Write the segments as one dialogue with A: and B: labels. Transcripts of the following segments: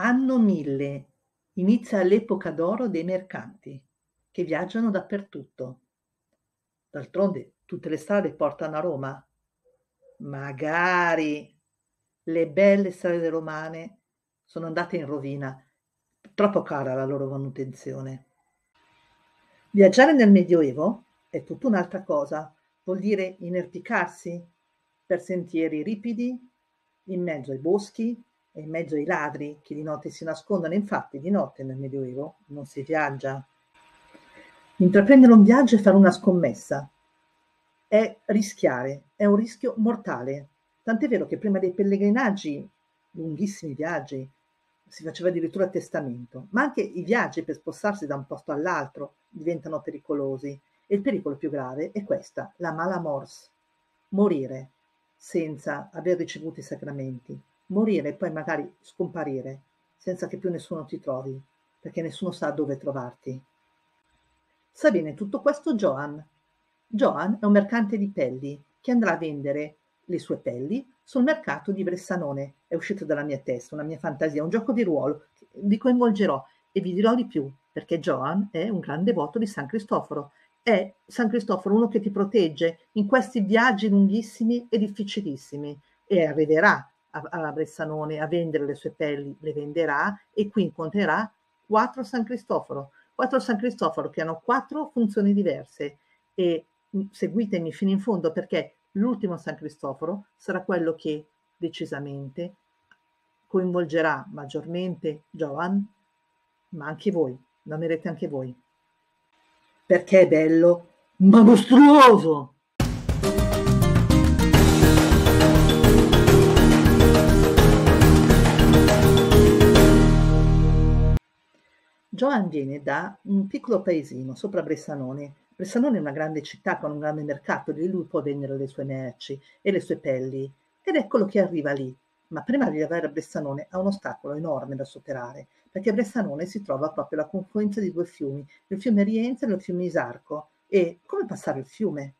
A: Anno 1000 inizia l'epoca d'oro dei mercanti che viaggiano dappertutto. D'altronde tutte le strade portano a Roma. Magari le belle strade romane sono andate in rovina, troppo cara la loro manutenzione. Viaggiare nel Medioevo è tutta un'altra cosa, vuol dire inerpicarsi per sentieri ripidi, in mezzo ai boschi in mezzo ai ladri che di notte si nascondono. Infatti di notte nel Medioevo non si viaggia. Intraprendere un viaggio è fare una scommessa, è rischiare, è un rischio mortale. Tant'è vero che prima dei pellegrinaggi, lunghissimi viaggi, si faceva addirittura testamento, ma anche i viaggi per spostarsi da un posto all'altro diventano pericolosi e il pericolo più grave è questa, la mala mors, morire senza aver ricevuto i sacramenti, morire e poi magari scomparire senza che più nessuno ti trovi, perché nessuno sa dove trovarti. Sa bene tutto questo Joan. Joan è un mercante di pelli che andrà a vendere le sue pelli sul mercato di Bressanone. È uscito dalla mia testa, una mia fantasia, un gioco di ruolo. Vi coinvolgerò e vi dirò di più, perché Joan è un grande devoto di San Cristoforo. È San Cristoforo uno che ti protegge in questi viaggi lunghissimi e difficilissimi e arriverà a, a Bressanone a vendere le sue pelli, le venderà e qui incontrerà quattro San Cristoforo, quattro San Cristoforo che hanno quattro funzioni diverse e mm, seguitemi fino in fondo perché l'ultimo San Cristoforo sarà quello che decisamente coinvolgerà maggiormente Giovan, ma anche voi, lo amerete anche voi. Perché è bello, ma mostruoso! Giovan viene da un piccolo paesino sopra Bressanone Bressanone è una grande città con un grande mercato, lì lui può vendere le sue merci e le sue pelli. Ed eccolo che arriva lì. Ma prima di arrivare a Bressanone ha un ostacolo enorme da superare, perché Bressanone si trova proprio la confluenza di due fiumi, il fiume Rienza e il fiume Isarco. E come passare il fiume?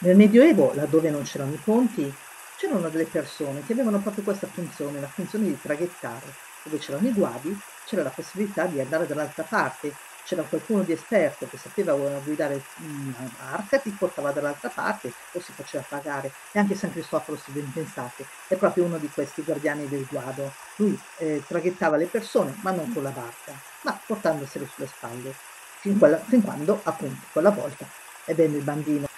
A: Nel Medioevo, laddove non c'erano i ponti, c'erano delle persone che avevano proprio questa funzione, la funzione di traghettare. Dove c'erano i guadi, c'era la possibilità di andare dall'altra parte c'era qualcuno di esperto che sapeva guidare una barca, ti portava dall'altra parte o si faceva pagare. E anche San Cristoforo, se ben pensate, è proprio uno di questi guardiani del guado. Lui eh, traghettava le persone, ma non con la barca, ma portandosele sulle spalle, fin, quella, fin quando, appunto, quella volta, ebbene il bambino.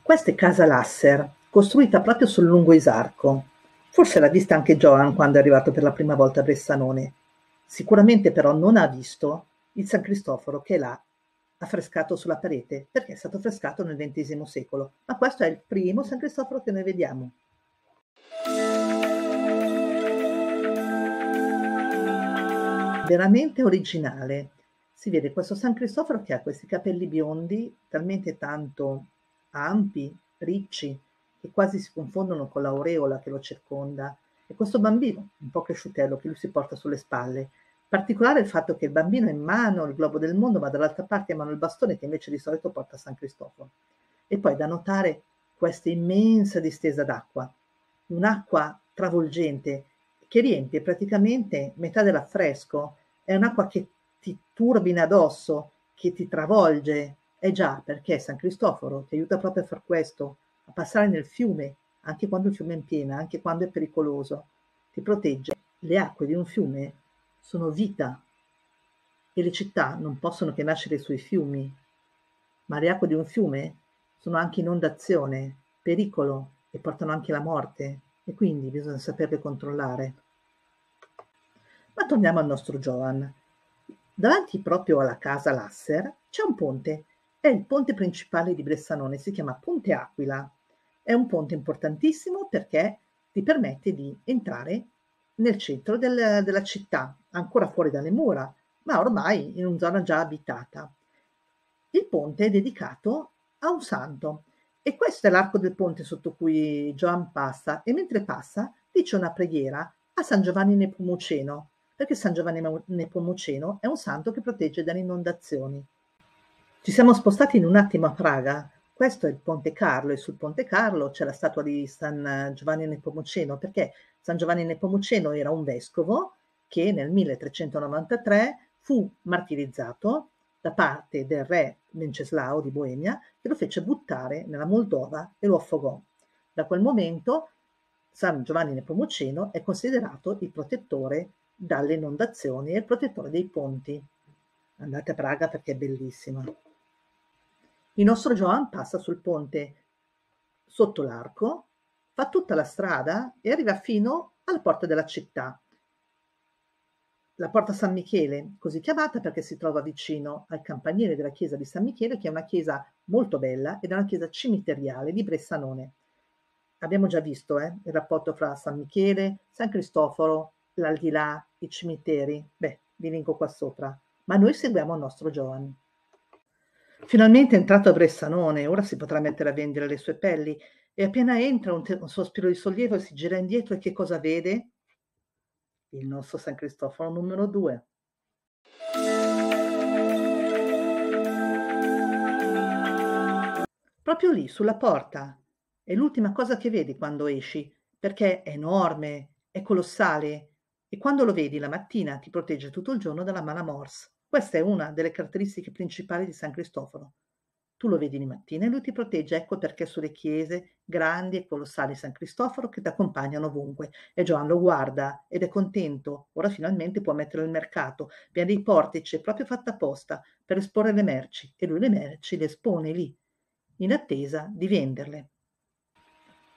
A: Questa è Casa Lasser, costruita proprio sul lungo Isarco. Forse l'ha vista anche Joan quando è arrivato per la prima volta a Bressanone. Sicuramente però non ha visto il San Cristoforo che l'ha affrescato sulla parete, perché è stato affrescato nel XX secolo, ma questo è il primo San Cristoforo che noi vediamo. Veramente originale. Si vede questo San Cristoforo che ha questi capelli biondi, talmente tanto ampi, ricci, che quasi si confondono con l'aureola che lo circonda, e questo bambino, un po' cresciutello, che lui si porta sulle spalle, Particolare il fatto che il bambino ha in mano il globo del mondo, ma dall'altra parte ha in mano il bastone che invece di solito porta San Cristoforo. E poi da notare questa immensa distesa d'acqua, un'acqua travolgente che riempie praticamente metà dell'affresco, è un'acqua che ti turbina addosso, che ti travolge. È già perché San Cristoforo ti aiuta proprio a far questo, a passare nel fiume, anche quando il fiume è in piena, anche quando è pericoloso. Ti protegge. Le acque di un fiume sono vita e le città non possono che nascere sui fiumi, ma le acque di un fiume sono anche inondazione, pericolo e portano anche la morte e quindi bisogna saperle controllare. Ma torniamo al nostro Joan. Davanti proprio alla casa Lasser c'è un ponte, è il ponte principale di Bressanone, si chiama Ponte Aquila. È un ponte importantissimo perché ti permette di entrare nel centro del, della città, ancora fuori dalle mura, ma ormai in una zona già abitata. Il ponte è dedicato a un santo e questo è l'arco del ponte sotto cui Gioan passa e mentre passa dice una preghiera a San Giovanni Nepomuceno, perché San Giovanni Nepomuceno è un santo che protegge dalle inondazioni. Ci siamo spostati in un attimo a Praga questo è il Ponte Carlo e sul Ponte Carlo c'è la statua di San Giovanni Nepomuceno perché San Giovanni Nepomuceno era un vescovo che nel 1393 fu martirizzato da parte del re Venceslao di Boemia che lo fece buttare nella Moldova e lo affogò. Da quel momento San Giovanni Nepomuceno è considerato il protettore dalle inondazioni e il protettore dei ponti. Andate a Praga perché è bellissima. Il nostro Giovan passa sul ponte sotto l'arco, fa tutta la strada e arriva fino alla porta della città. La porta San Michele, così chiamata perché si trova vicino al campanile della chiesa di San Michele, che è una chiesa molto bella ed è una chiesa cimiteriale di Bressanone abbiamo già visto eh, il rapporto fra San Michele, San Cristoforo, l'aldilà, i cimiteri. Beh, vi linko qua sopra. Ma noi seguiamo il nostro Giovanni. Finalmente è entrato a Bressanone, ora si potrà mettere a vendere le sue pelli e appena entra un, te- un sospiro di sollievo e si gira indietro e che cosa vede? Il nostro San Cristoforo numero 2. Proprio lì, sulla porta, è l'ultima cosa che vedi quando esci, perché è enorme, è colossale e quando lo vedi la mattina ti protegge tutto il giorno dalla mala morse. Questa è una delle caratteristiche principali di San Cristoforo. Tu lo vedi di mattina e lui ti protegge, ecco perché sulle chiese grandi e colossali San Cristoforo che ti accompagnano ovunque. E Gioan lo guarda ed è contento, ora finalmente può mettere il mercato, piena dei portici, proprio fatta apposta per esporre le merci e lui le merci le espone lì, in attesa di venderle.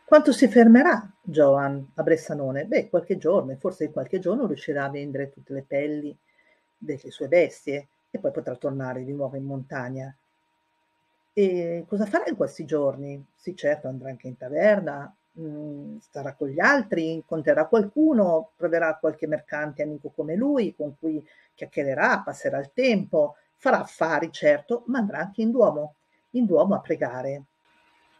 A: Quanto si fermerà Joan a Bressanone? Beh, qualche giorno, forse in qualche giorno riuscirà a vendere tutte le pelli delle sue bestie e poi potrà tornare di nuovo in montagna. E cosa farà in questi giorni? Sì, certo, andrà anche in taverna, mh, mm, starà con gli altri, incontrerà qualcuno, troverà qualche mercante amico come lui con cui chiacchiererà, passerà il tempo, farà affari, certo, ma andrà anche in Duomo, in Duomo a pregare.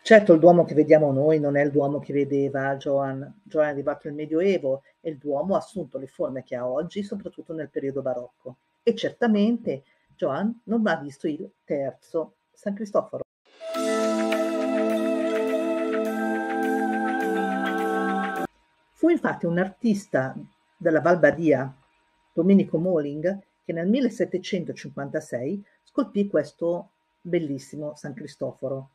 A: Certo, il Duomo che vediamo noi non è il Duomo che vedeva Joan. Joan è arrivato nel Medioevo e il Duomo ha assunto le forme che ha oggi, soprattutto nel periodo barocco. E certamente Joan non ha visto il terzo, San Cristoforo. Fu infatti un artista della Valbadia, Domenico Moling, che nel 1756 scolpì questo bellissimo San Cristoforo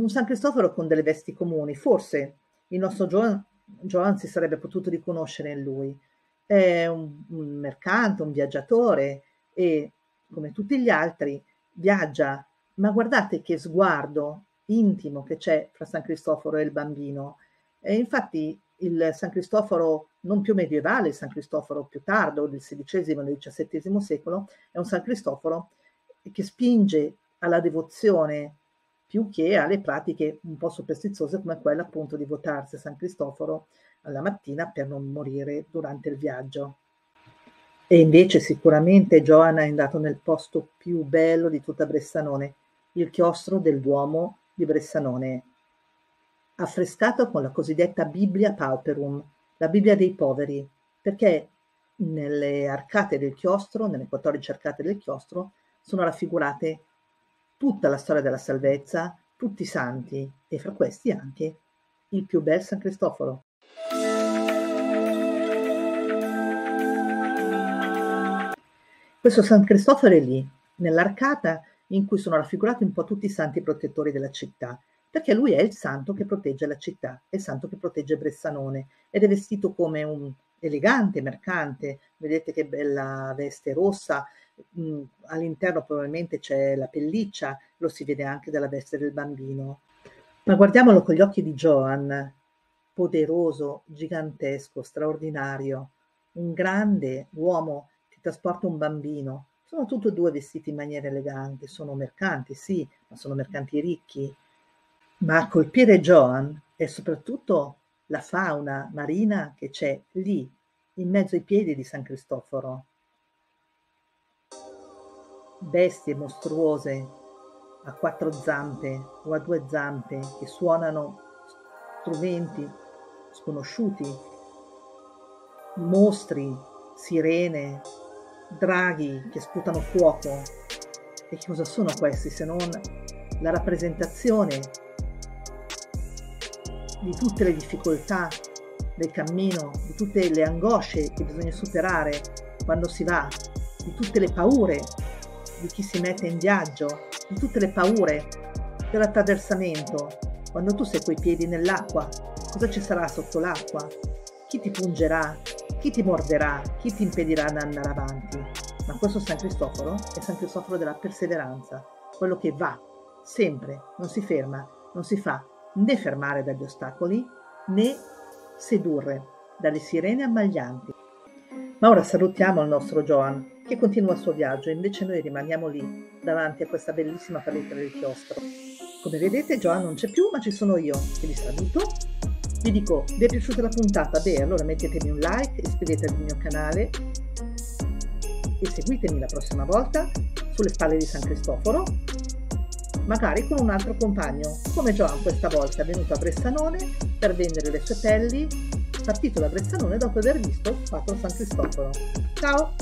A: un San Cristoforo con delle vesti comuni, forse il nostro Joan, Joan si sarebbe potuto riconoscere in lui. È un, un mercante, un viaggiatore e, come tutti gli altri, viaggia, ma guardate che sguardo intimo che c'è fra San Cristoforo e il bambino. E infatti il San Cristoforo non più medievale, il San Cristoforo più tardo, del XVI e del XVII secolo, è un San Cristoforo che spinge alla devozione più che alle pratiche un po' superstiziose come quella appunto di votarsi a San Cristoforo alla mattina per non morire durante il viaggio. E invece sicuramente Giovanna è andato nel posto più bello di tutta Bressanone, il chiostro del Duomo di Bressanone, affrescato con la cosiddetta Bibbia Pauperum, la Bibbia dei poveri, perché nelle arcate del chiostro, nelle 14 arcate del chiostro, sono raffigurate tutta la storia della salvezza, tutti i santi e fra questi anche il più bel San Cristoforo. Questo San Cristoforo è lì, nell'arcata in cui sono raffigurati un po' tutti i santi protettori della città, perché lui è il santo che protegge la città, è il santo che protegge Bressanone ed è vestito come un elegante mercante, vedete che bella veste rossa, mh, all'interno probabilmente c'è la pelliccia, lo si vede anche dalla veste del bambino. Ma guardiamolo con gli occhi di Johan, poderoso, gigantesco, straordinario, un grande uomo che trasporta un bambino. Sono tutti e due vestiti in maniera elegante, sono mercanti, sì, ma sono mercanti ricchi. Ma a colpire Johan è soprattutto la fauna marina che c'è lì, in mezzo ai piedi di San Cristoforo bestie mostruose a quattro zampe o a due zampe che suonano strumenti sconosciuti, mostri, sirene, draghi che sputano fuoco. E che cosa sono questi se non la rappresentazione di tutte le difficoltà del cammino, di tutte le angosce che bisogna superare quando si va, di tutte le paure di chi si mette in viaggio, di tutte le paure dell'attraversamento. Quando tu sei coi piedi nell'acqua, cosa ci sarà sotto l'acqua? Chi ti pungerà? Chi ti morderà? Chi ti impedirà di andare avanti? Ma questo San Cristoforo è San Cristoforo della perseveranza, quello che va sempre, non si ferma, non si fa né fermare dagli ostacoli né sedurre dalle sirene ammaglianti. Ma ora salutiamo il nostro Joan che continua il suo viaggio, invece noi rimaniamo lì, davanti a questa bellissima paletta del chiostro. Come vedete Joan non c'è più, ma ci sono io, che vi saluto. Vi dico, vi è piaciuta la puntata? Beh, allora mettetemi un like, iscrivetevi al mio canale e seguitemi la prossima volta sulle spalle di San Cristoforo, magari con un altro compagno, come Joan questa volta è venuto a Bressanone per vendere le sue pelli, partito da Bressanone dopo aver visto Quattro San Cristoforo. Ciao!